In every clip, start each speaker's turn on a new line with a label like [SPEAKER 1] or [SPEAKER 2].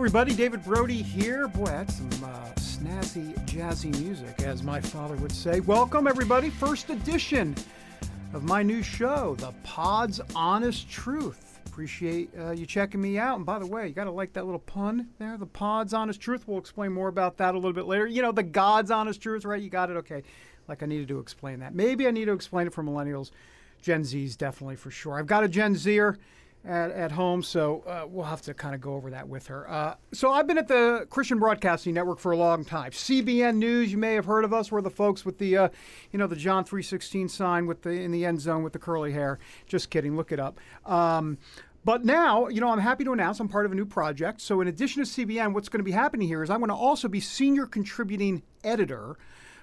[SPEAKER 1] Everybody, David Brody here. Boy, that's some uh, snazzy, jazzy music, as my father would say. Welcome everybody, first edition of my new show, The Pod's Honest Truth. Appreciate uh, you checking me out. And by the way, you got to like that little pun there, The Pod's Honest Truth. We'll explain more about that a little bit later. You know, the God's Honest Truth, right? You got it? Okay. Like I needed to explain that. Maybe I need to explain it for millennials. Gen Z's definitely for sure. I've got a Gen Zer at, at home, so uh, we'll have to kind of go over that with her. Uh, so I've been at the Christian Broadcasting Network for a long time. CBN News, you may have heard of us. We're the folks with the, uh, you know, the John three sixteen sign with the in the end zone with the curly hair. Just kidding. Look it up. Um, but now, you know, I'm happy to announce I'm part of a new project. So, in addition to CBN, what's going to be happening here is I'm going to also be senior contributing editor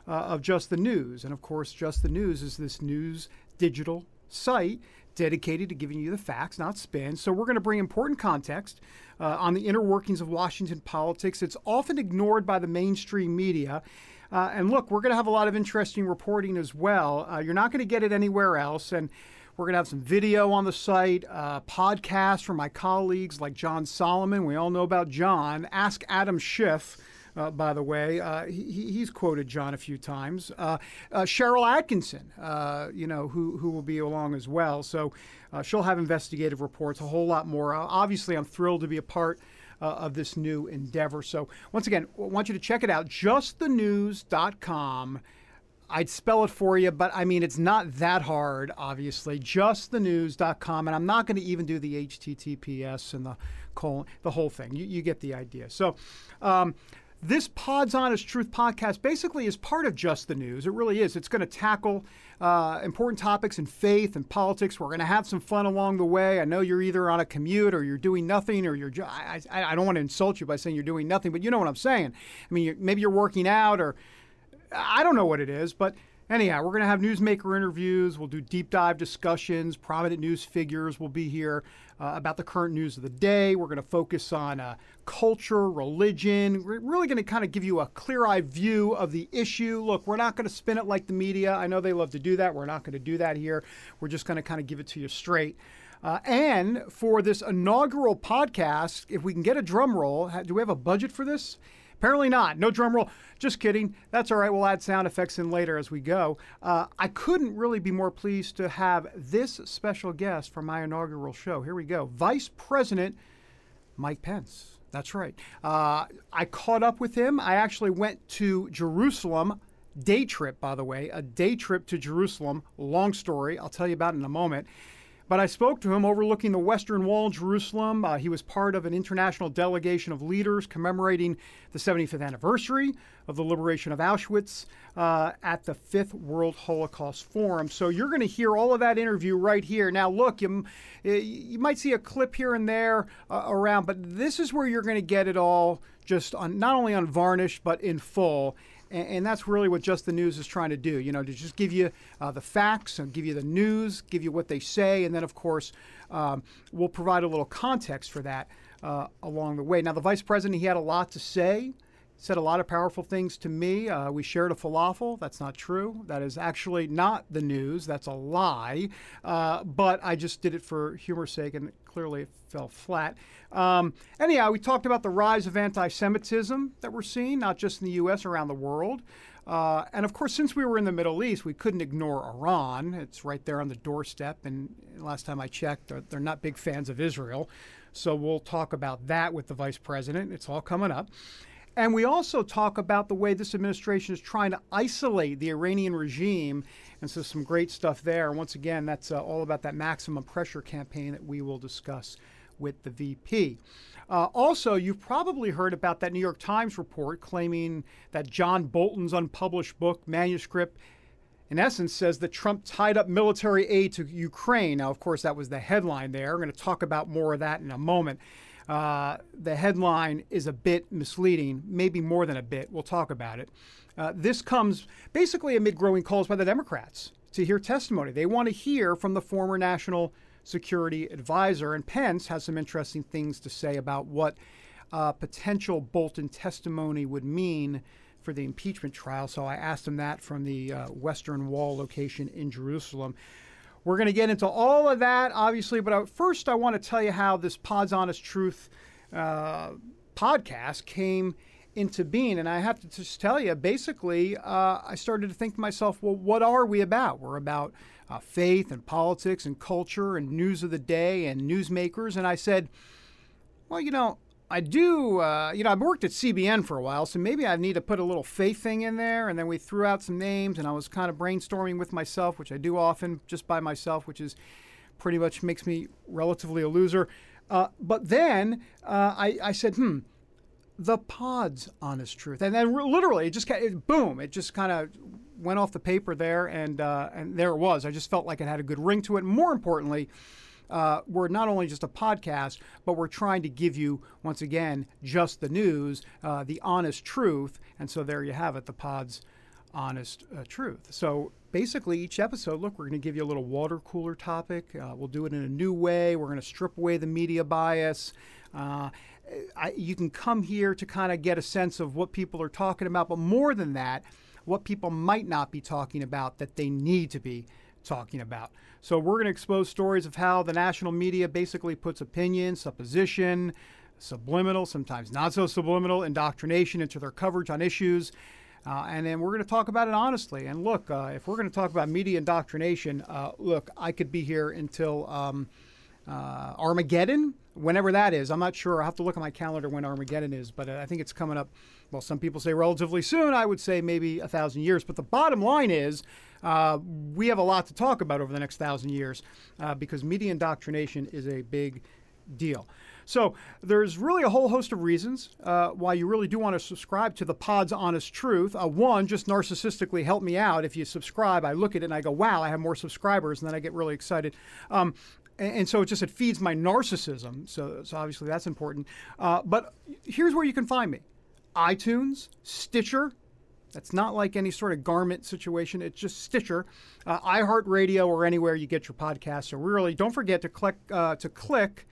[SPEAKER 1] uh, of Just the News. And of course, Just the News is this news digital site dedicated to giving you the facts, not spin. So, we're going to bring important context uh, on the inner workings of Washington politics. It's often ignored by the mainstream media. Uh, and look, we're going to have a lot of interesting reporting as well. Uh, you're not going to get it anywhere else. And we're going to have some video on the site, uh, podcasts from my colleagues like John Solomon. We all know about John. Ask Adam Schiff. Uh, by the way. Uh, he, he's quoted John a few times. Uh, uh Sharyl Attkisson, uh, you know, who, who will be along as well. So she'll have investigative reports, a whole lot more. obviously, I'm thrilled to be a part of this new endeavor. So once again, I want you to check it out, justthenews.com. I'd spell it for you, but I mean, it's not that hard, obviously. Justthenews.com. And I'm not going to even do the HTTPS and the colon, the whole thing. You, you get the idea. So, um, this Pod's Honest Truth podcast basically is part of Just the News. It really is. It's going to tackle uh, important topics in faith and politics. We're going to have some fun along the way. I know you're either on a commute or you're doing nothing, or you're. I, I, I don't want to insult you by saying you're doing nothing, but you know what I'm saying. I mean, you're, maybe you're working out or I don't know what it is, but anyhow, we're going to have newsmaker interviews. We'll do deep dive discussions. Prominent news figures will be here uh, about the current news of the day. We're going to focus on uh, culture, religion. We're really going to kind of give you a clear eyed view of the issue. Look, we're not going to spin it like the media. I know they love to do that. We're not going to do that here. We're just going to kind of give it to you straight. Uh, and for this inaugural podcast, if we can get a drum roll, do we have a budget for this? Apparently not. No drum roll. Just kidding. That's all right. We'll add sound effects in later as we go. Uh, I couldn't really be more pleased to have this special guest for my inaugural show. Here we go. Vice President Mike Pence. That's right. Uh, I caught up with him. I actually went to Jerusalem. Day trip, by the way, a day trip to Jerusalem. Long story. I'll tell you about in a moment. But I spoke to him overlooking the Western Wall Jerusalem. Uh, he was part of an international delegation of leaders commemorating the 75th anniversary of the liberation of Auschwitz uh, at the Fifth World Holocaust Forum. So you're going to hear all of that interview right here. Now, look, you, you might see a clip here and there uh, around, but this is where you're going to get it all just on not only unvarnished, but in full. And, and, that's really what Just the News is trying to do, you know, to just give you uh, the facts and give you the news, give you what they say, and then, of course, um, we'll provide a little context for that uh, along the way. Now, the vice president, he had a lot to say said a lot of powerful things to me. Uh, we shared a falafel. That's not true. That is actually not the news. That's a lie. Uh, but I just did it for humor's sake, and clearly it fell flat. Um, anyhow, we talked about the rise of anti Semitism that we're seeing, not just in the U.S., around the world. Uh, and of course, since we were in the Middle East, we couldn't ignore Iran. It's right there on the doorstep. And last time I checked, they're, they're not big fans of Israel. So we'll talk about that with the vice president. It's all coming up. And we also talk about the way this administration is trying to isolate the Iranian regime. And so, some great stuff there. Once again, that's uh, all about that maximum pressure campaign that we will discuss with the VP. Uh, also, you've probably heard about that New York Times report claiming that John Bolton's unpublished book, manuscript, in essence, says that Trump tied up military aid to Ukraine. Now, of course, that was the headline there. We're going to talk about more of that in a moment. Uh, the headline is a bit misleading, maybe more than a bit. We'll talk about it. Uh, this comes basically amid growing calls by the Democrats to hear testimony. They want to hear from the former national security advisor, and Pence has some interesting things to say about what uh, potential Bolton testimony would mean for the impeachment trial. So I asked him that from the uh, Western Wall location in Jerusalem. We're going to get into all of that, obviously, but first I want to tell you how this Pod's Honest Truth uh, podcast came into being. And I have to just tell you, basically, uh, I started to think to myself, well, what are we about? We're about uh, faith and politics and culture and news of the day and newsmakers. And I said, well, you know, I do, uh, you know, I've worked at CBN for a while, so maybe I need to put a little faith thing in there. And then we threw out some names, and I was kind of brainstorming with myself, which I do often just by myself, which is pretty much makes me relatively a loser. Uh, but then uh, I, I, said, hmm, the pod's honest truth. And then literally, it just it, boom, it just kind of went off the paper there, and, uh, and there it was. I just felt like it had a good ring to it. More importantly, uh, we're not only just a podcast, but we're trying to give you, once again, just the news, uh, the honest truth. And so there you have it, the pod's honest uh, truth. So basically, each episode, look, we're going to give you a little water cooler topic. Uh, we'll do it in a new way. We're going to strip away the media bias. Uh, I, you can come here to kind of get a sense of what people are talking about, but more than that, what people might not be talking about that they need to be talking about. So we're going to expose stories of how the national media basically puts opinion, supposition, subliminal, sometimes not so subliminal, indoctrination into their coverage on issues. Uh, and then we're going to talk about it honestly. And look, uh, if we're going to talk about media indoctrination, uh, look, I could be here until um, uh, Armageddon, whenever that is. I'm not sure. I have to look at my calendar when Armageddon is, but I think it's coming up. Well, some people say relatively soon. I would say maybe a thousand years. But the bottom line is, uh, we have a lot to talk about over the next thousand years uh, because media indoctrination is a big deal. So there's really a whole host of reasons uh, why you really do want to subscribe to the Pod's Honest Truth. Uh, one, just narcissistically help me out. If you subscribe, I look at it and I go, wow, I have more subscribers, and then I get really excited. Um, and, so it just it feeds my narcissism. So, so obviously that's important. Uh, but here's where you can find me: iTunes, Stitcher. That's not like any sort of garment situation. It's just Stitcher, uh, iHeartRadio, or anywhere you get your podcast. So really, don't forget to click uh, to click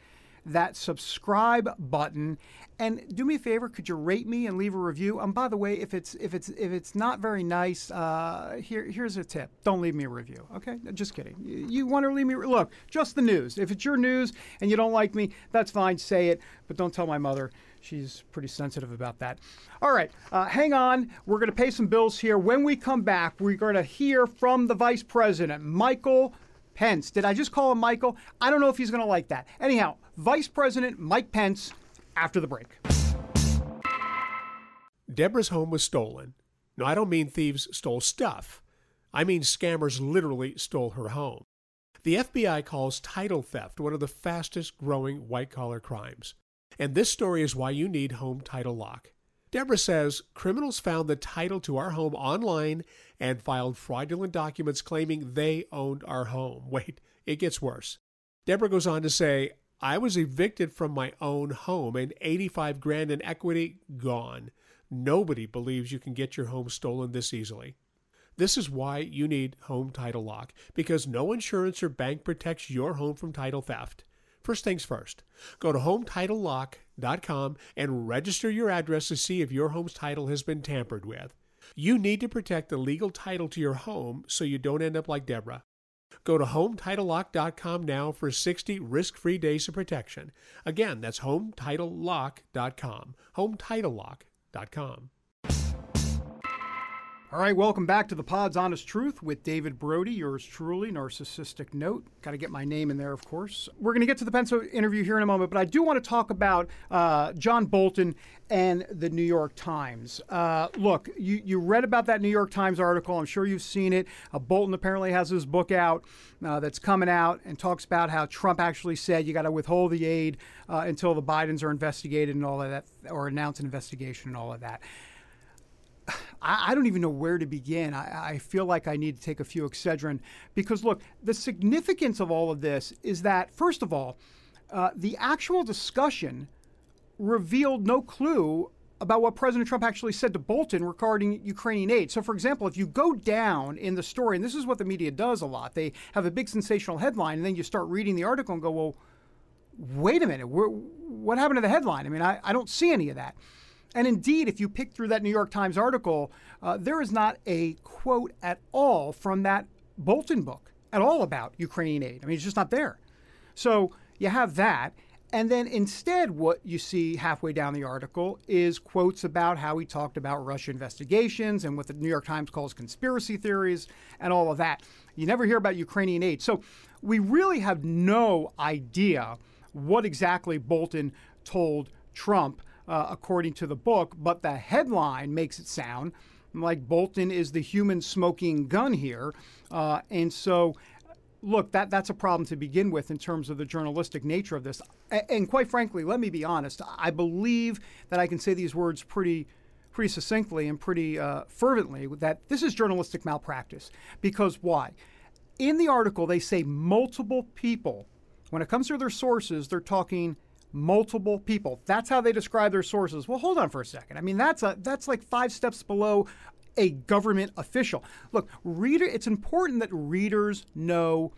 [SPEAKER 1] that subscribe button. And do me a favor could you rate me and leave a review? And by the way if it's if it's if it's not very nice uh, here here's a tip. Don't leave me a review okay? Just kidding. You, you want to leave me look just the news. If it's your news and you don't like me that's fine say it but don't tell my mother she's pretty sensitive about that. All right, uh, hang on. We're going to pay some bills here. When we come back, we're going to hear from the Vice President, Michael Pence. Did I just call him Michael? I don't know if he's going to like that. Anyhow, Vice President Mike Pence after the break.
[SPEAKER 2] Deborah's home was stolen. No, I don't mean thieves stole stuff. I mean scammers literally stole her home. The FBI calls title theft one of the fastest growing white collar crimes. And this story is why you need Home Title Lock. Deborah says criminals found the title to our home online and filed fraudulent documents claiming they owned our home. Wait, it gets worse. Deborah goes on to say, I was evicted from my own home and 85 grand in equity gone. Nobody believes you can get your home stolen this easily. This is why you need Home Title Lock because no insurance or bank protects your home from title theft. First things first, go to HometitleLock.com and register your address to see if your home's title has been tampered with. You need to protect the legal title to your home so you don't end up like Deborah. Go to HometitleLock.com now for 60 risk free days of protection. Again, that's HometitleLock.com. HometitleLock.com.
[SPEAKER 1] All right, welcome back to the Pod's Honest Truth with David Brody, yours truly, Narcissistic Note. Got to get my name in there, of course. We're going to get to the Pence interview here in a moment, but I do want to talk about uh, John Bolton and the New York Times. Uh, look, you, you read about that New York Times article. I'm sure you've seen it. Uh, Bolton apparently has his book out uh, that's coming out and talks about how Trump actually said you got to withhold the aid uh, until the Bidens are investigated and all of that, or announce an investigation and all of that. I, I don't even know where to begin. I, I, feel like I need to take a few Excedrin because, look, the significance of all of this is that, first of all, uh, the actual discussion revealed no clue about what President Trump actually said to Bolton regarding Ukrainian aid. So, for example, if you go down in the story, and this is what the media does a lot, they have a big sensational headline, and then you start reading the article and go, well, wait a minute, what happened to the headline? I mean, I, I don't see any of that. And indeed, if you pick through that New York Times article, uh, there is not a quote at all from that Bolton book at all about Ukrainian aid. I mean, it's just not there. So you have that. And then instead, what you see halfway down the article is quotes about how he talked about Russia investigations and what the New York Times calls conspiracy theories and all of that. You never hear about Ukrainian aid. So we really have no idea what exactly Bolton told Trump uh, according to the book, but the headline makes it sound like Bolton is the human smoking gun here. Uh, and so, look, that, that's a problem to begin with in terms of the journalistic nature of this. And quite frankly, let me be honest, I believe that I can say these words pretty pretty succinctly and pretty uh, fervently that this is journalistic malpractice. Because why? In the article, they say multiple people. When it comes to their sources, they're talking multiple people. That's how they describe their sources. Well, hold on for a second. I mean, that's a that's like five steps below a government official. Look, reader, it's important that readers know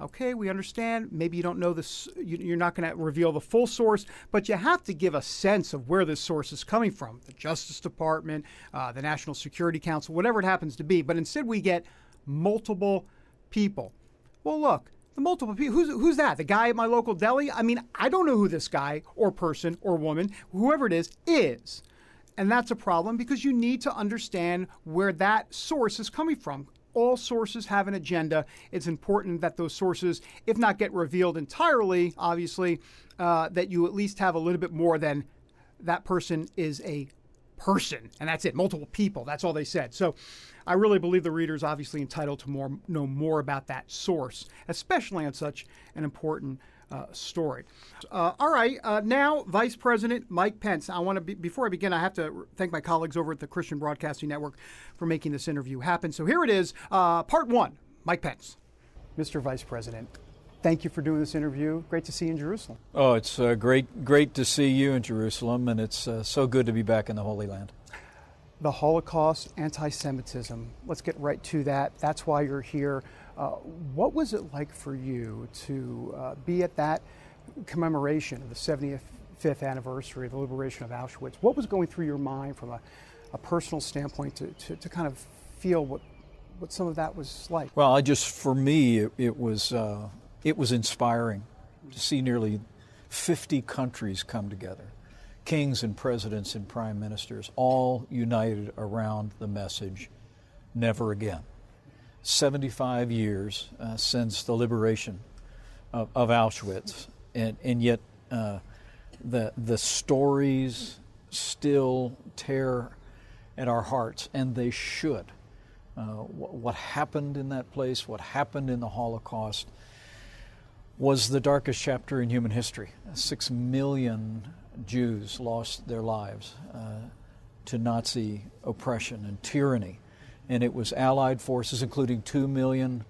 [SPEAKER 1] okay, we understand. Maybe you don't know this, you're not going to reveal the full source, but you have to give a sense of where this source is coming from the Justice Department, uh, the National Security Council, whatever it happens to be. But instead, we get multiple people. Well, look, the multiple people. Who's, who's that? The guy at my local deli? I mean, I don't know who this guy or person or woman, whoever it is, is. And that's a problem because you need to understand where that source is coming from. All sources have an agenda. It's important that those sources, if not get revealed entirely, obviously, uh, that you at least have a little bit more than that person is a person. And that's it, multiple people. That's all they said. So I really believe the reader is obviously entitled to more know more about that source, especially on such an important uh, story. Uh, all right, uh, now Vice President Mike Pence. I want to be, before I begin, I have to thank my colleagues over at the Christian Broadcasting Network for making this interview happen. So here it is, uh, part one. Mike Pence, Mr. Vice President. Thank you for doing this interview. Great to see you in Jerusalem.
[SPEAKER 3] Oh, it's uh, great, great to see you in Jerusalem, and it's uh, so good to be back in the Holy Land
[SPEAKER 1] the Holocaust, anti Semitism. Let's get right to that. That's why you're here. Uh, what was it like for you to uh, be at that commemoration of the 75th anniversary of the liberation of Auschwitz? What was going through your mind from a, a personal standpoint to, to, to, kind of feel what, what some of that was like?
[SPEAKER 3] Well, I just, for me, it, it was, uh, it was inspiring to see nearly 50 countries come together kings and presidents and prime ministers, all united around the message never again. 75 years uh, since the liberation of, of Auschwitz, and, and yet uh, the, the stories still tear at our hearts, and they should. Uh, what, what happened in that place, what happened in the Holocaust, was the darkest chapter in human history. Six million Jews lost their lives uh, to Nazi oppression and tyranny. And it was Allied forces, including two million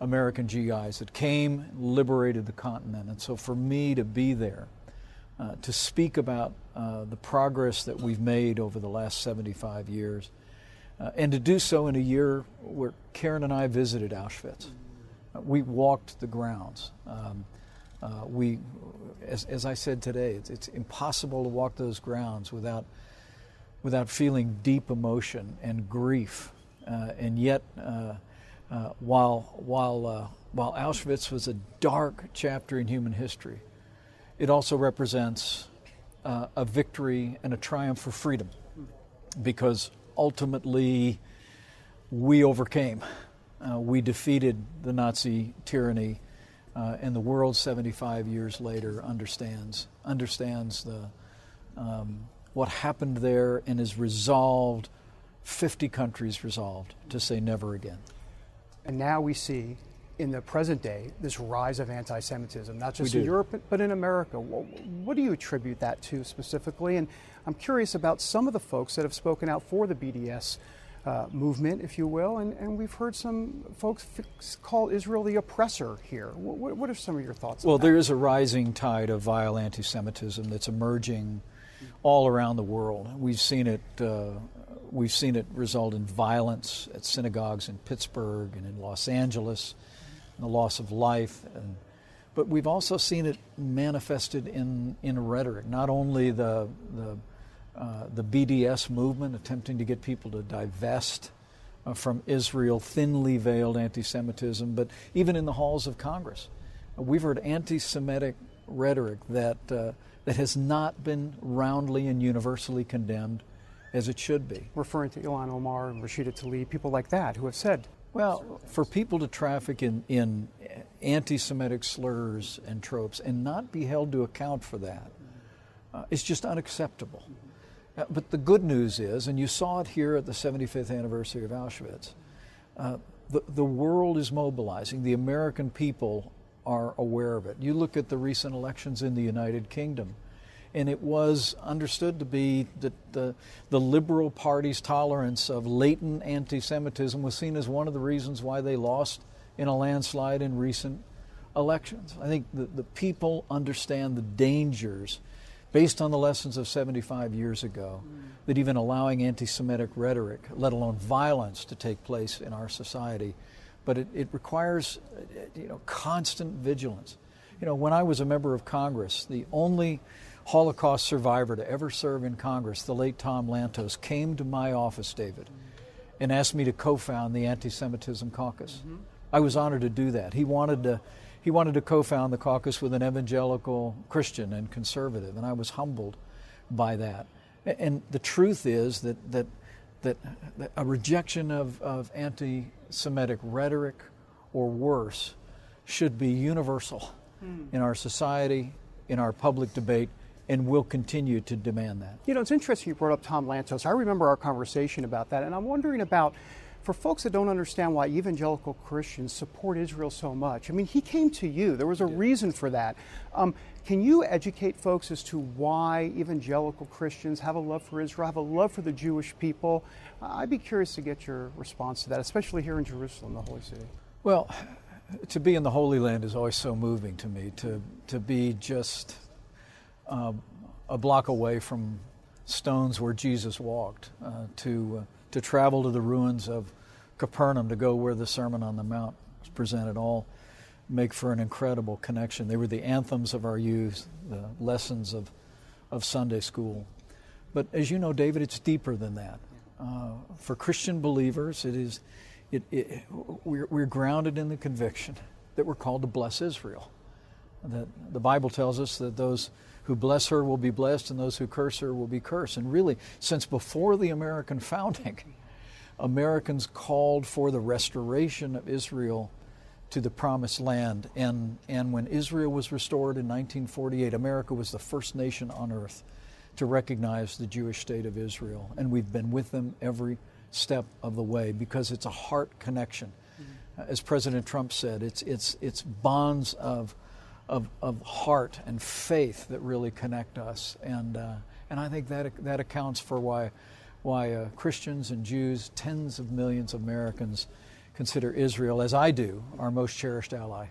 [SPEAKER 3] American GIs, that came, liberated the continent. And so for me to be there, uh, to speak about uh, the progress that we've made over the last 75 years, uh, and to do so in a year where Karen and I visited Auschwitz. We walked the grounds. Um, uh, we, as, as, I said today, it's, it's, impossible to walk those grounds without, without feeling deep emotion and grief. Uh, and yet, uh, uh while, while, uh, while Auschwitz was a dark chapter in human history, it also represents uh, a victory and a triumph for freedom. Because ultimately, we overcame. Uh, we defeated the Nazi tyranny, uh, and the world 75 years later understands understands the um, what happened there and is resolved. 50 countries resolved to say never again.
[SPEAKER 1] And now we see in the present day this rise of anti Semitism, not just in. Europe, but in America. What, what do you attribute that to specifically? And I'm curious about some of the folks that have spoken out for the BDS. Uh, movement, if you will, and, and we've heard some folks call Israel the oppressor here. What, what are some of your thoughts?
[SPEAKER 3] Well,
[SPEAKER 1] on that?
[SPEAKER 3] there is a rising tide of vile anti Semitism that's emerging all around the world. We've seen it. Uh, we've seen it result in violence at synagogues in Pittsburgh and in Los Angeles, and the loss of life. And, but we've also seen it manifested in, in rhetoric. Not only the the uh, the BDS movement attempting to get people to divest uh, from Israel, thinly veiled anti Semitism, but even in the halls of Congress. Uh, we've heard anti Semitic rhetoric that, uh, that has not been roundly and universally condemned as it should be.
[SPEAKER 1] referring to Ilhan Omar and Rashida Tlaib, people like that who have said
[SPEAKER 3] Well, for people to traffic in, in anti Semitic slurs and tropes and not be held to account for that uh, is just unacceptable. Uh, but the good news is, and you saw it here at the 75th anniversary of Auschwitz, uh, the, the world is mobilizing. The American people are aware of it. You look at the recent elections in the United Kingdom, and it was understood to be that the, the Liberal Party's tolerance of latent anti Semitism was seen as one of the reasons why they lost in a landslide in recent elections. I think the, the people understand the dangers based on the lessons of 75 years ago, that even allowing anti Semitic rhetoric, let alone violence, to take place in our society. But it, it requires uh, you know, constant vigilance. You know, when I was a member of Congress, the only Holocaust survivor to ever serve in Congress, the late Tom Lantos, came to my office, David, and asked me to co found the Anti Semitism Caucus. I was honored to do that. He wanted to, he wanted to co found the caucus with an evangelical Christian and conservative, and I was humbled by that. And the truth is that, that, that, a rejection of, of anti Semitic rhetoric or worse should be universal hmm. in our society, in our public debate, and we'll continue to demand that.
[SPEAKER 1] You know, it's interesting you brought up Tom Lantos. I remember our conversation about that, and I'm wondering about for folks that don't understand why evangelical Christians support Israel so much. I mean, he came to you. There was a reason for that. Um, can you educate folks as to why evangelical Christians have a love for Israel, have a love for the Jewish people? Uh, I'd be curious to get your response to that, especially here in Jerusalem, the holy city.
[SPEAKER 3] Well, to be in the Holy Land is always so moving to me. To to be just um, a block away from stones where Jesus walked, uh, to uh, to travel to the ruins of Capernaum, to go where the Sermon on the Mount was presented, all make for an incredible connection. They were the anthems of our youth, the lessons of of Sunday school. But as you know, David, it's deeper than that. Uh, for Christian believers, it is, it, it, we're, we're grounded in the conviction that we're called to bless Israel. That the Bible tells us that those who bless her will be blessed and those who curse her will be cursed. And really, since before the American founding, Americans called for the restoration of Israel to the promised land. And, and when Israel was restored in 1948, America was the first nation on earth to recognize the Jewish state of Israel. And we've been with them every step of the way because it's a heart connection. Mm-hmm. As President Trump said, it's, it's, it's bonds of, of, of heart and faith that really connect us. And, uh, and I think that, that accounts for why, why uh, Christians and Jews, tens of millions of Americans, consider Israel, as I do, our most cherished ally.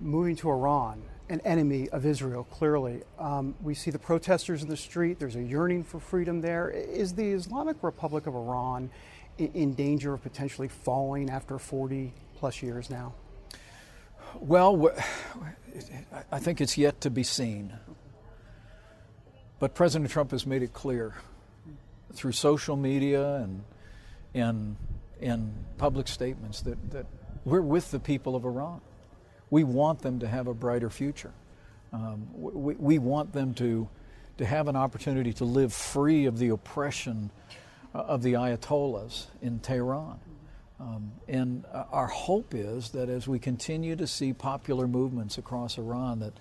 [SPEAKER 1] moving to Iran, an enemy of Israel, clearly. Um, we see the protesters in the street. There's a yearning for freedom there. Is the Islamic Republic of Iran in, in danger of potentially falling after 40 plus years now?
[SPEAKER 3] Well, I think it's yet to be seen. But President Trump has made it clear through social media and, and, and public statements that, that we're with the people of Iran. We want them to have a brighter future. Um, we, we want them to, to have an opportunity to live free of the oppression uh, of the Ayatollahs in Tehran. Um, and uh, our hope is that as we continue to see popular movements across Iran, that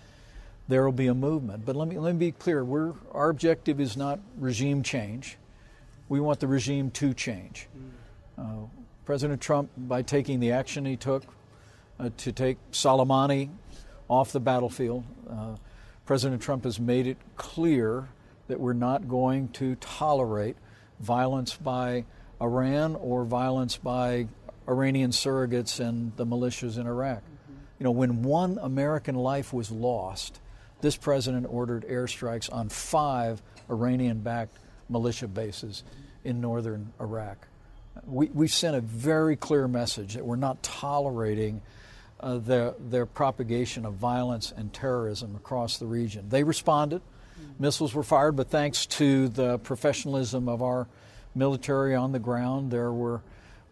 [SPEAKER 3] there will be a movement. But let me let me be clear: we're, our objective is not regime change. We want the regime to change. Uh, President Trump, by taking the action he took uh, to take Soleimani off the battlefield, uh, President Trump has made it clear that we're not going to tolerate violence by Iran or violence by Iranian surrogates and the militias in Iraq. Mm-hmm. You know, when one American life was lost, this president ordered airstrikes on five Iranian backed militia bases in northern Iraq. We, we sent a very clear message that we're not tolerating uh, their, their propagation of violence and terrorism across the region. They responded. Mm-hmm. Missiles were fired, but thanks to the professionalism of our military on the ground, there were,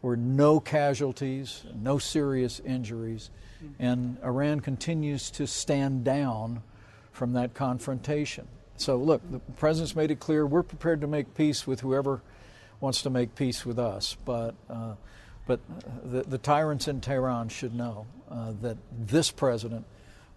[SPEAKER 3] were no casualties, no serious injuries, mm-hmm. and Iran continues to stand down from that confrontation. So, look, the president's made it clear we're prepared to make peace with whoever wants to make peace with us, but. Uh, but the, the, tyrants in Tehran should know uh, that this president,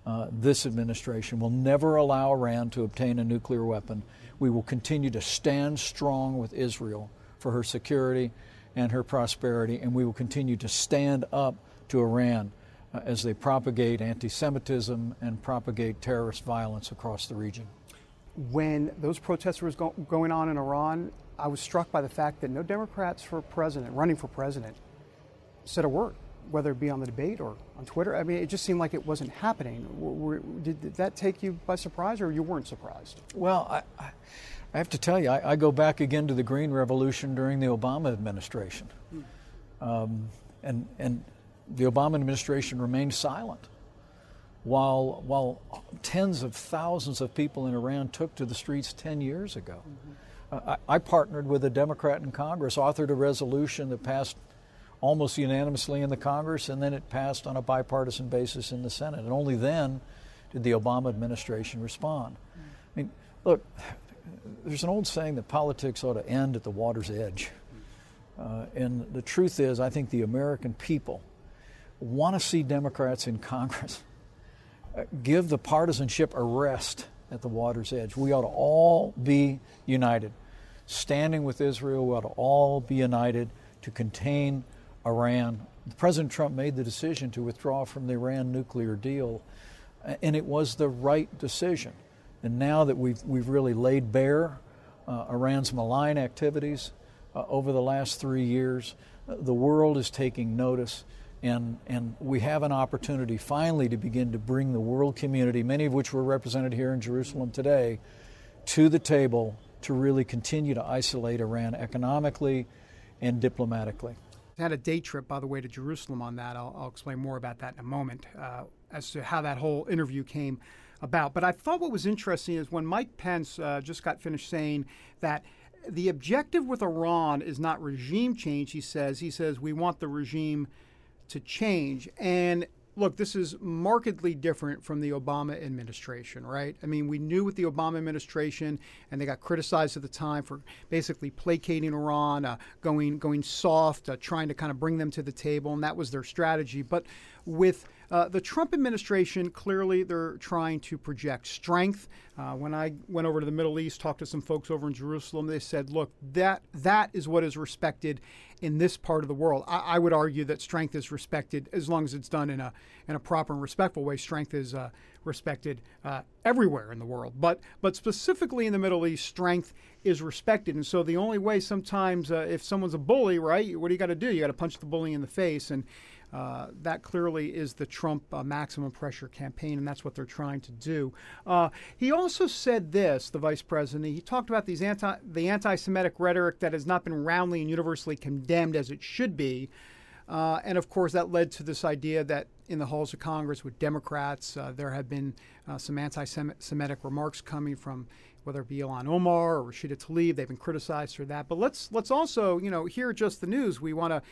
[SPEAKER 3] uh, this administration, will never allow Iran to obtain a nuclear weapon. We will continue to stand strong with Israel for her security and her prosperity, and we will continue to stand up to Iran uh, as they propagate anti Semitism and propagate terrorist violence across the region.
[SPEAKER 1] When those protests were go- going on in Iran, I was struck by the fact that no Democrats for president, running for president, said a word, whether it be on the debate or on Twitter. I mean, it just seemed like it wasn't happening. Were, did, did, that take you by surprise, or you weren't surprised?
[SPEAKER 3] Well, I, I have to tell you, I, I, go back again to the Green Revolution during the Obama administration, um, and and the Obama administration remained silent. While, while tens of thousands of people in Iran took to the streets 10 years ago. Mm-hmm. Uh, I, I partnered with a Democrat in Congress, authored a resolution that passed almost unanimously in the Congress, and then it passed on a bipartisan basis in the Senate. And only then did the Obama administration respond. I mean, look, there's an old saying that politics ought to end at the water's edge. Uh, and the truth is, I think the American people want to see Democrats in Congress uh, give the partisanship a rest at the water's edge. We ought to all be united. Standing with Israel, we ought to all be united to contain Iran. President Trump made the decision to withdraw from the Iran nuclear deal, and it was the right decision. And now that we've, we've really laid bare uh, Iran's malign activities uh, over the last three years, uh, the world is taking notice. And, and we have an opportunity finally to begin to bring the world community, many of which were represented here in Jerusalem today, to the table to really continue to isolate Iran economically and diplomatically.
[SPEAKER 1] I had a day trip, by the way, to Jerusalem on that. I'll, I'll explain more about that in a moment uh, as to how that whole interview came about. But I thought what was interesting is when Mike Pence uh, just got finished saying that the objective with Iran is not regime change, he says. He says, we want the regime to change. And look, this is markedly different from the Obama administration, right? I mean, we knew with the Obama administration, and they got criticized at the time for basically placating Iran, uh, going going soft, uh, trying to kind of bring them to the table, and that was their strategy. But with uh, the Trump administration, clearly they're trying to project strength. Uh, when I went over to the Middle East, talked to some folks over in Jerusalem, they said, look, that that is what is respected in this part of the world. I, I would argue that strength is respected as long as it's done in a in a proper and respectful way. Strength is uh, respected uh, everywhere in the world, but but specifically in the Middle East, strength is respected. And so the only way sometimes, uh, if someone's a bully, right, what do you got to do? You got to punch the bully in the face and uh, that clearly is the Trump uh, maximum pressure campaign, and that's what they're trying to do. Uh, he also said this, the vice president. He talked about these anti the anti-Semitic rhetoric that has not been roundly and universally condemned as it should be. Uh, and of course, that led to this idea that in the halls of Congress with Democrats, uh, there have been some anti Semitic remarks coming from whether it be Ilhan Omar or Rashida Tlaib. They've been criticized for that. But let's, let's also, you know, hear just the news. We want to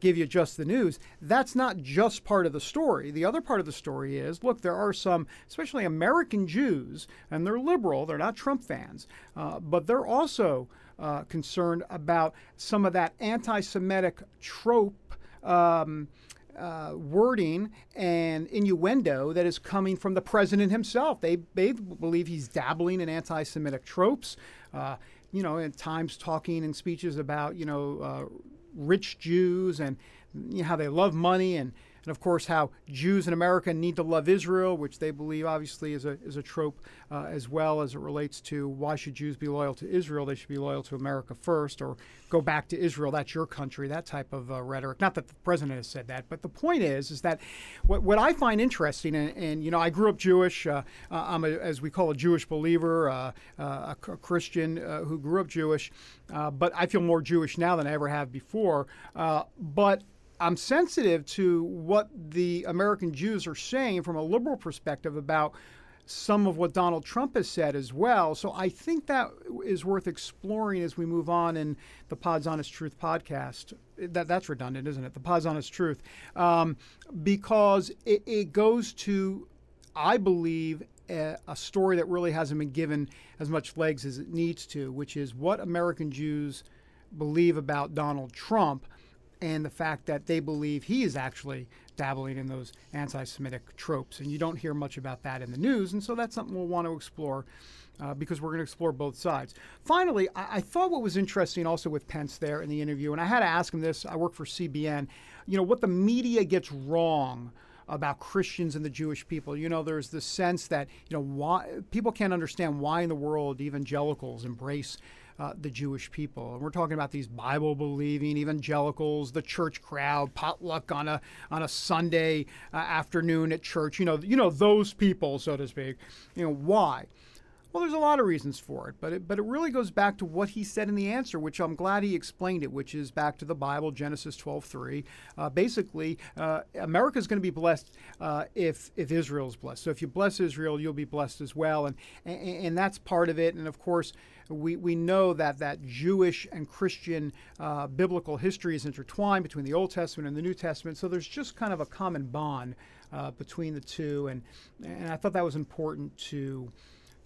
[SPEAKER 1] give you just the news. That's not just part of the story. The other part of the story is look, there are some, especially American Jews, and they're liberal, they're not Trump fans, uh, but they're also uh, concerned about some of that anti Semitic trope Um, uh, wording and innuendo that is coming from the president himself. They, they believe he's dabbling in anti Semitic tropes, uh, you know, at times talking in speeches about, you know, uh, rich Jews and you know, how they love money and and of course how Jews in America need to love Israel, which they believe obviously is a is a trope uh, as well as it relates to why should Jews be loyal to Israel? They should be loyal to America first, or go back to Israel. That's your country. That type of uh, rhetoric. Not that the president has said that, but the point is is that what, what I find interesting, and, and you know I grew up Jewish. Uh, uh I'm a, as we call a Jewish believer, uh, uh, a, a, Christian who grew up Jewish, but I feel more Jewish now than I ever have before. but I'm sensitive to what the American Jews are saying from a liberal perspective about some of what Donald Trump has said as well. So I think that is worth exploring as we move on in the Pod's Honest Truth podcast. That that's redundant, isn't it? The Pod's Honest Truth, um, because it, it, goes to, I believe, a, a story that really hasn't been given as much legs as it needs to, which is what American Jews believe about Donald Trump and the fact that they believe he is actually dabbling in those anti Semitic tropes. And you don't hear much about that in the news. And so that's something we'll want to explore uh, because we're going to explore both sides. Finally, I-, I, thought what was interesting also with Pence there in the interview, and I had to ask him this I work for CBN, you know, what the media gets wrong about Christians and the Jewish people. You know, there's this sense that you know why people can't understand why in the world evangelicals embrace uh, the Jewish people. And we're talking about these Bible believing evangelicals, the church crowd, potluck on a on a Sunday uh, afternoon at church. You know, you know those people, so to speak. You know why? Well, there's a lot of reasons for it, but it, but it really goes back to what he said in the answer, which I'm glad he explained it, which is back to the Bible, Genesis 12:3. Uh, basically, uh, America is going to be blessed uh, if if Israel's blessed. So if you bless Israel, you'll be blessed as well, and and, and that's part of it. And of course, we, we know that that Jewish and Christian uh, biblical history is intertwined between the Old Testament and the New Testament. So there's just kind of a common bond uh, between the two, and and I thought that was important to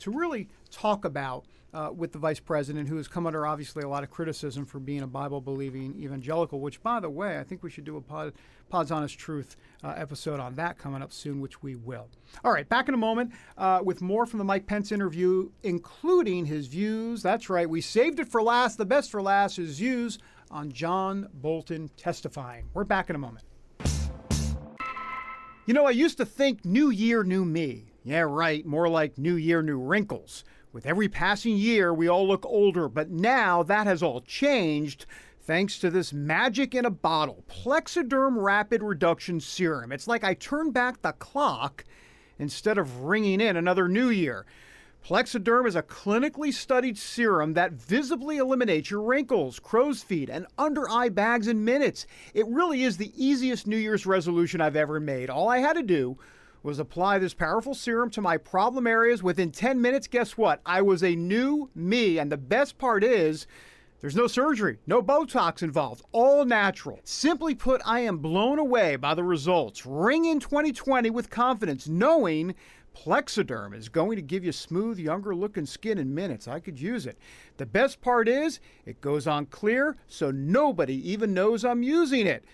[SPEAKER 1] to really talk about uh, with the vice president, who has come under obviously a lot of criticism for being a Bible believing evangelical, which, by the way, I think we should do a pod, Pod's Honest Truth uh, episode on that coming up soon, which we will. All right, back in a moment uh, with more from the Mike Pence interview, including his views. That's right, we saved it for last, the best for last, his views on John Bolton testifying. We're back in a moment. You know, I used to think New Year, New Me. Yeah, right, more like New Year, New Wrinkles. With every passing year, we all look older, but now that has all changed thanks to this magic in a bottle Plexaderm Rapid Reduction Serum. It's like I turn back the clock instead of ringing in another new year. Plexaderm is a clinically studied serum that visibly eliminates your wrinkles, crow's feet, and under eye bags in minutes. It really is the easiest New Year's resolution I've ever made. All I had to do was apply this powerful serum to my problem areas. Within 10 minutes, guess what? I was a new me. And the best part is, there's no surgery, no Botox involved, all natural. Simply put, I am blown away by the results. Ring in 2020 with confidence, knowing Plexaderm is going to give you smooth, younger looking skin in minutes. I could use it. The best part is, it goes on clear, so nobody even knows I'm using it.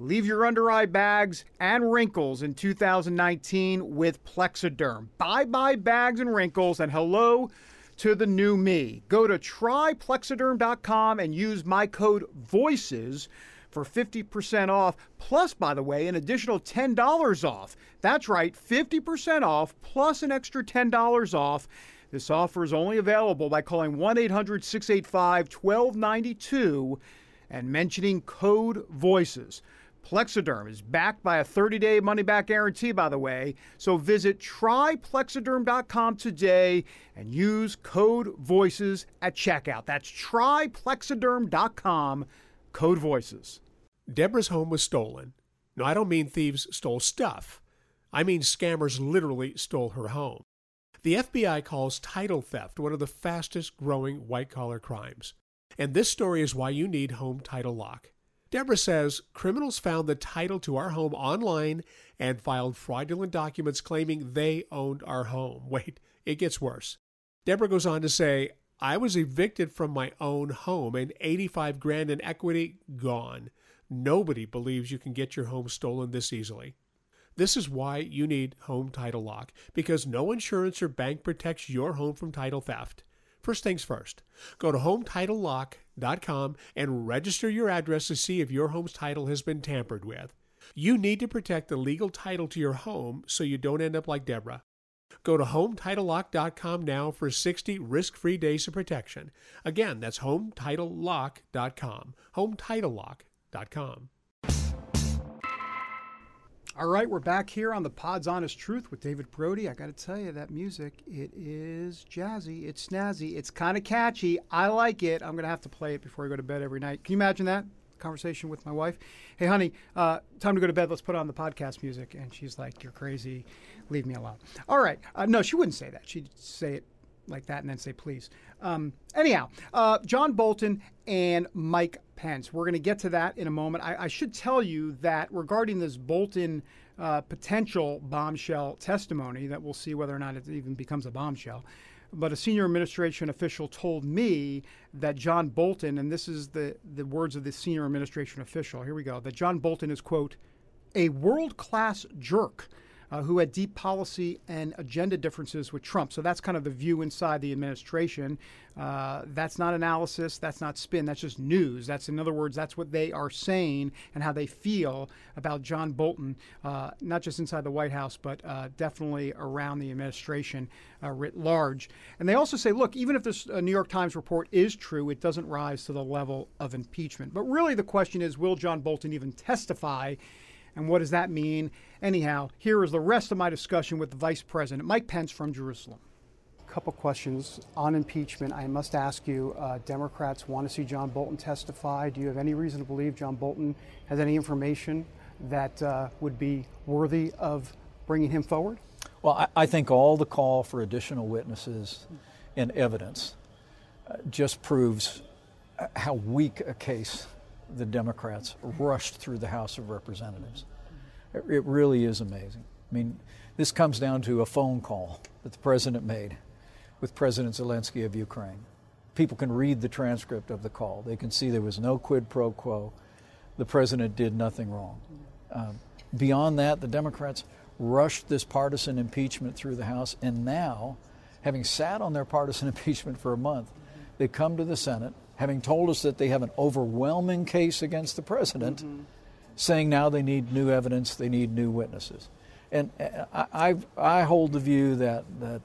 [SPEAKER 1] Leave your under eye bags and wrinkles in 2019 with Plexaderm. Bye bye bags and wrinkles, and hello to the new me. Go to tryplexaderm.com and use my code VOICES for 50% off, plus, by the way, an additional $10 off. That's right, 50% off, plus an extra $10 off. This offer is only available by calling 1 800 685 1292 and mentioning code VOICES. Plexaderm is backed by a 30 day money back guarantee, by the way. So visit tryplexaderm.com today and use code VOICES at checkout. That's tryplexaderm.com, code VOICES.
[SPEAKER 2] Deborah's home was stolen. No, I don't mean thieves stole stuff. I mean scammers literally stole her home. The FBI calls title theft one of the fastest growing white collar crimes. And this story is why you need Home Title Lock. Deborah says criminals found the title to our home online and filed fraudulent documents claiming they owned our home. Wait, it gets worse. Deborah goes on to say, I was evicted from my own home and 85 grand in equity gone. Nobody believes you can get your home stolen this easily. This is why you need Home Title Lock, because no insurance or bank protects your home from title theft. First things first, go to HometitleLock.com and register your address to see if your home's title has been tampered with. You need to protect the legal title to your home so you don't end up like Deborah. Go to HometitleLock.com now for 60 risk-free days of protection. Again, that's HometitleLock.com. HometitleLock.com.
[SPEAKER 1] All right, we're back here on the Pod's Honest Truth with David Brody. I got to tell you, that music, it is jazzy, it's snazzy, it's kind of catchy. I like it. I'm going to have to play it before I go to bed every night. Can you imagine that? Conversation with my wife. Hey, honey, uh, time to go to bed. Let's put on the podcast music. And she's like, You're crazy. Leave me alone. All right. Uh, no, she wouldn't say that. She'd say it like that and then say please. Um, anyhow, uh, John Bolton and Mike Pence. We're going to get to that in a moment. I, I, should tell you that regarding this Bolton uh, potential bombshell testimony, that we'll see whether or not it even becomes a bombshell. But a senior administration official told me that John Bolton, and this is the, the words of the senior administration official, here we go, that John Bolton is, quote, a world class jerk uh, who had deep policy and agenda differences with Trump. So that's kind of the view inside the administration. Uh, that's not analysis. That's not spin. That's just news. That's, in other words, that's what they are saying and how they feel about John Bolton, uh, not just inside the White House, but uh, definitely around the administration uh, writ large. And they also say, look, even if this uh, New York Times report is true, it doesn't rise to the level of impeachment. But really, the question is, will John Bolton even testify? And what does that mean? Anyhow, here is the rest of my discussion with the Vice President, Mike Pence from Jerusalem. A couple questions on impeachment. I must ask you uh, Democrats want to see John Bolton testify. Do you have any reason to believe John Bolton has any information that uh, would be worthy of bringing him forward?
[SPEAKER 3] Well, I, I, think all the call for additional witnesses and evidence uh, just proves uh, how weak a case the Democrats rushed through the House of Representatives. It, it really is amazing. I mean, this comes down to a phone call that the president made with President Zelensky of Ukraine. People can read the transcript of the call. They can see there was no quid pro quo. The president did nothing wrong. Um, beyond that, the Democrats rushed this partisan impeachment through the House, and now, having sat on their partisan impeachment for a month, they come to the Senate having told us that they have an overwhelming case against the president, mm-hmm. saying now they need new evidence, they need new witnesses. And I, I, I hold the view that, that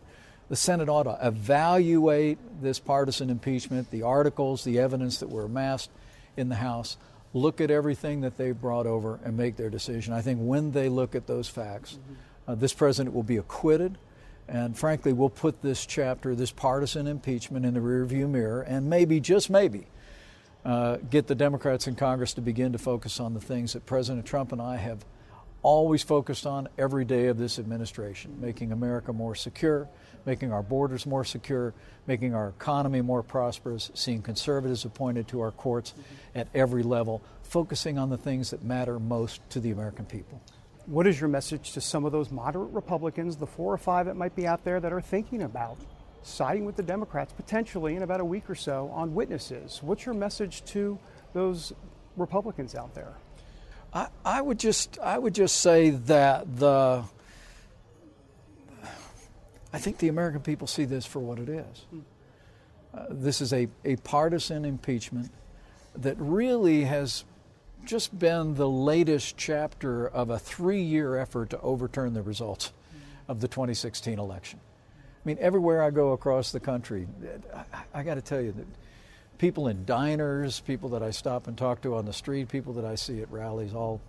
[SPEAKER 3] the Senate ought to evaluate this partisan impeachment, the articles, the evidence that were amassed in the House, look at everything that they've brought over and make their decision. I think when they look at those facts, mm-hmm. uh, this president will be acquitted. And frankly, we'll put this chapter, this partisan impeachment, in the rearview mirror, and maybe, just maybe, uh, get the Democrats in Congress to begin to focus on the things that President Trump and I have always focused on every day of this administration making America more secure, making our borders more secure, making our economy more prosperous, seeing conservatives appointed to our courts at every level, focusing on the things that matter most to the American people.
[SPEAKER 1] What is your message to some of those moderate Republicans, the four or five that might be out there that are thinking about siding with the Democrats potentially in about a week or so on witnesses? What's your message to those Republicans out there?
[SPEAKER 3] I, I would just I would just say that the I think the American people see this for what it is. Uh, this is a, a partisan impeachment that really has just been the latest chapter of a three year effort to overturn the results of the 2016 election. I mean, everywhere I go across the country, I, I got to tell you that people in diners, people that I stop and talk to on the street, people that I see at rallies, all,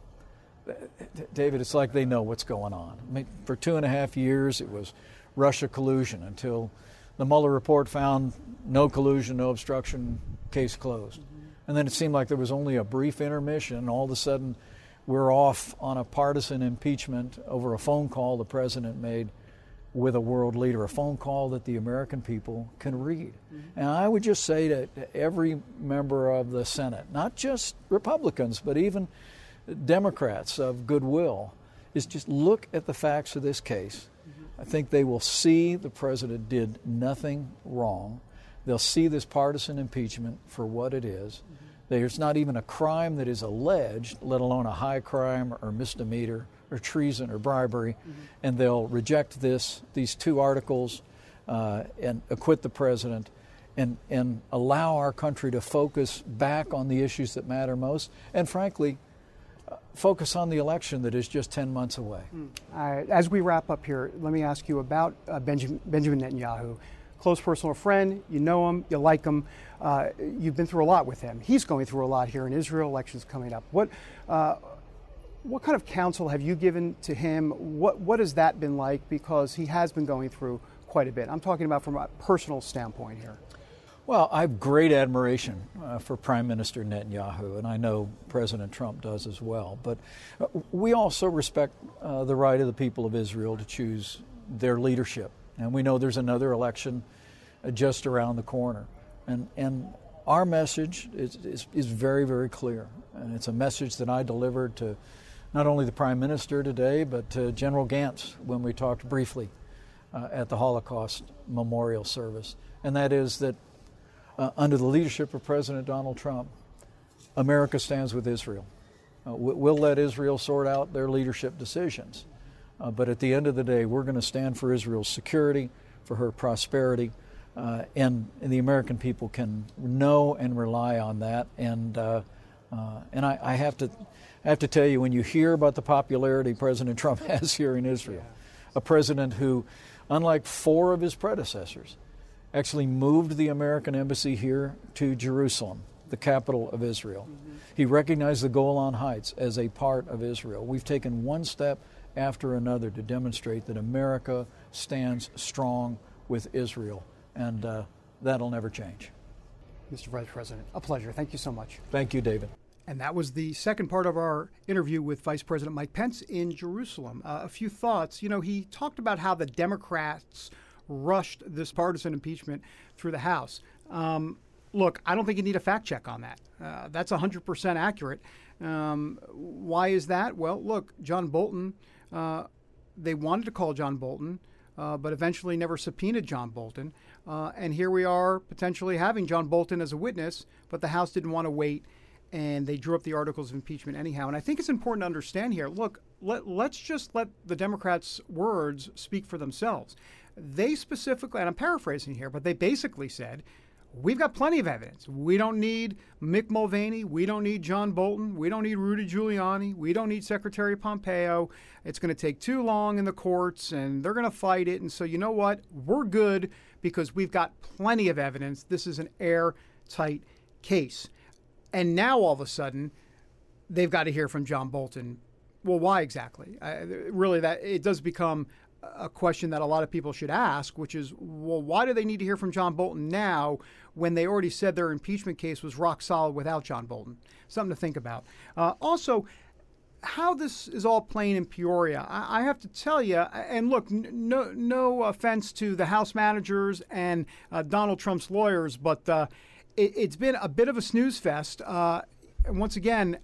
[SPEAKER 3] David, it's like they know what's going on. I mean, for two and a half years, it was Russia collusion until the Mueller report found no collusion, no obstruction, case closed. And then it seemed like there was only a brief intermission, and all of a sudden we're off on a partisan impeachment over a phone call the president made with a world leader, a phone call that the American people can read. Mm-hmm. And I would just say to every member of the Senate, not just Republicans, but even Democrats of goodwill, is just look at the facts of this case. Mm-hmm. I think they will see the president did nothing wrong. They'll see this partisan impeachment for what it is. There's not even a crime that is alleged, let alone a high crime or misdemeanor or treason or bribery, mm-hmm. and they'll reject this, these two articles, uh, and acquit the president, and and allow our country to focus back on the issues that matter most, and frankly, uh, focus on the election that is just 10 months away.
[SPEAKER 1] Mm. as we wrap up here, let me ask you about uh, Benjamin, Benjamin Netanyahu close personal friend. You know him, you like him. Uh, you've been through a lot with him. He's going through a lot here in Israel. Elections coming up. What uh, what kind of counsel have you given to him? What what has that been like? Because he has been going through quite a bit. I'm talking about from a personal standpoint here.
[SPEAKER 3] Well, I have great admiration uh, for Prime Minister Netanyahu, and I know President Trump does as well. But uh, we also respect uh, the right of the people of Israel to choose their leadership. And we know there's another election just around the corner. And, and our message is, is, is, very, very clear. And it's a message that I delivered to not only the Prime Minister today, but to General Gantz when we talked briefly uh, at the Holocaust Memorial Service. And that is that uh, under the leadership of President Donald Trump, America stands with Israel. Uh, we'll let Israel sort out their leadership decisions. Uh, but at the end of the day, we're going to stand for Israel's security, for her prosperity, uh, and, and, the American people can know and rely on that. And uh, uh, and I, I, have to I have to tell you, when you hear about the popularity President Trump has here in Israel, a president who, unlike four of his predecessors, actually moved the American embassy here to Jerusalem, the capital of Israel. Mm-hmm. He recognized the Golan Heights as a part of Israel. We've taken one step after another to demonstrate that America stands strong with Israel and uh, that'll never change.
[SPEAKER 1] Mr. Vice President, a pleasure. Thank you so much.
[SPEAKER 3] Thank you, David.
[SPEAKER 1] And that was the second part of our interview with Vice President Mike Pence in Jerusalem. Uh, a few thoughts. You know, he talked about how the Democrats rushed this partisan impeachment through the House. Um, look, I don't think you need a fact check on that. Uh, that's 100% accurate. Um, why is that? Well, look, John Bolton, they wanted to call John Bolton, uh, but eventually never subpoenaed John Bolton. Uh, and here we are potentially having John Bolton as a witness, but the House didn't want to wait and they drew up the articles of impeachment anyhow. And I think it's important to understand here look, let, let's just let the Democrats' words speak for themselves. They specifically, and I'm paraphrasing here, but they basically said, We've got plenty of evidence. We don't need Mick Mulvaney. We don't need John Bolton. We don't need Rudy Giuliani. We don't need Secretary Pompeo. It's going to take too long in the courts and they're going to fight it. And so, you know what? We're good because we've got plenty of evidence. This is an airtight case. And now all of a sudden, they've got to hear from John Bolton. Well, why exactly? really, that it does become a question that a lot of people should ask, which is, well, why do they need to hear from John Bolton now when they already said their impeachment case was rock solid without John Bolton? Something to think about. Uh, also, how this is all playing in Peoria, I, I have to tell you, and look, n- no, no offense to the House managers and uh, Donald Trump's lawyers, but uh, it, has been a bit of a snooze fest. Uh, once again,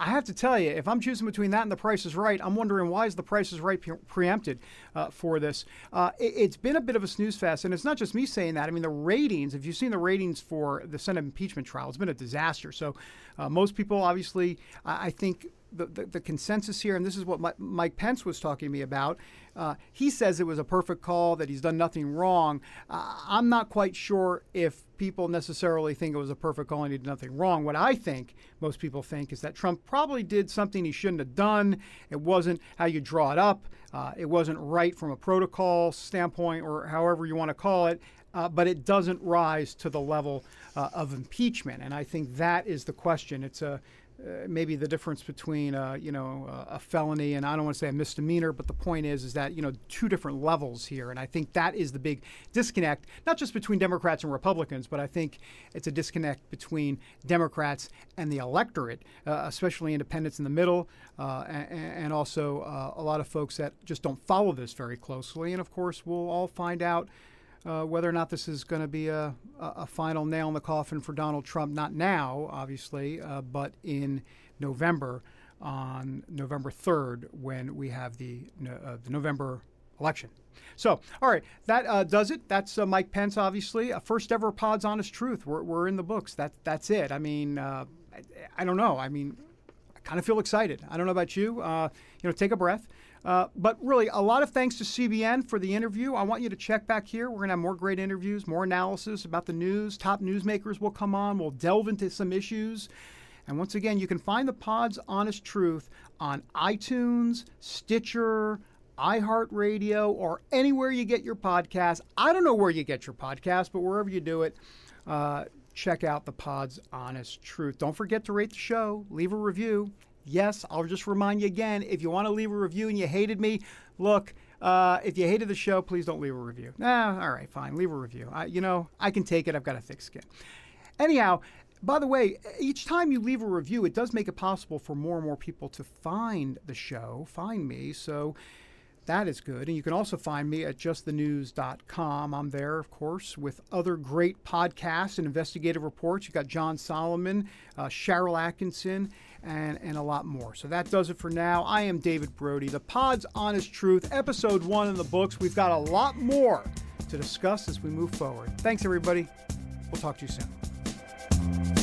[SPEAKER 1] I have to tell you, if I'm choosing between that and The Price is Right, I'm wondering why is The Price is Right pre- preempted uh, for this? Uh, it, has been a bit of a snooze fest, and it's not just me saying that. I mean, the ratings, if you've seen the ratings for the Senate impeachment trial, it's been a disaster. So uh, most people, obviously, I think the, the, the, consensus here, and this is what Mike Pence was talking to me about. Uh, he says it was a perfect call, that he's done nothing wrong. Uh, I'm not quite sure if people necessarily think it was a perfect call and he did nothing wrong. What I think most people think is that Trump probably did something he shouldn't have done. It wasn't how you draw it up, uh, it wasn't right from a protocol standpoint, or however you want to call it. Uh, but it doesn't rise to the level uh, of impeachment, and I think that is the question. It's a uh, maybe the difference between uh, you know uh, a felony and I don't want to say a misdemeanor, but the point is is that you know two different levels here, and I think that is the big disconnect, not just between Democrats and Republicans, but I think it's a disconnect between Democrats and the electorate, uh, especially independents in the middle, uh, and, and, also a lot of folks that just don't follow this very closely, and of course we'll all find out uh, whether or not this is going to be a, a, final nail in the coffin for Donald Trump, not now, obviously, uh, but in November, on November 3rd, when we have the, uh, the November election. So, all right, that uh, does it. That's uh, Mike Pence, obviously. Uh, first ever Pod's Honest Truth. We're, we're in the books. That, that's it. I mean, I, I, don't know. I mean, I kind of feel excited. I don't know about you. You know, take a breath. Uh, but really, a lot of thanks to CBN for the interview. I want you to check back here. We're going to have more great interviews, more analysis about the news. Top newsmakers will come on. We'll delve into some issues. And once again, you can find the Pod's Honest Truth on iTunes, Stitcher, iHeartRadio, or anywhere you get your podcast. I don't know where you get your podcast, but wherever you do it, uh, check out the Pod's Honest Truth. Don't forget to rate the show, leave a review. Yes, I'll just remind you again if you want to leave a review and you hated me, look, uh, if you hated the show, please don't leave a review. Nah, all right, fine, leave a review. I, you know, I can take it. I've got a thick skin. Anyhow, by the way, each time you leave a review, it does make it possible for more and more people to find the show, find me. So that is good. And you can also find me at justthenews.com. I'm there, of course, with other great podcasts and investigative reports. You've got John Solomon, uh, Sharyl Attkisson, and, and a lot more. So that does it for now. I am David Brody. The Pod's Honest Truth, episode one in the books. We've got a lot more to discuss as we move forward. Thanks, everybody. We'll talk to you soon.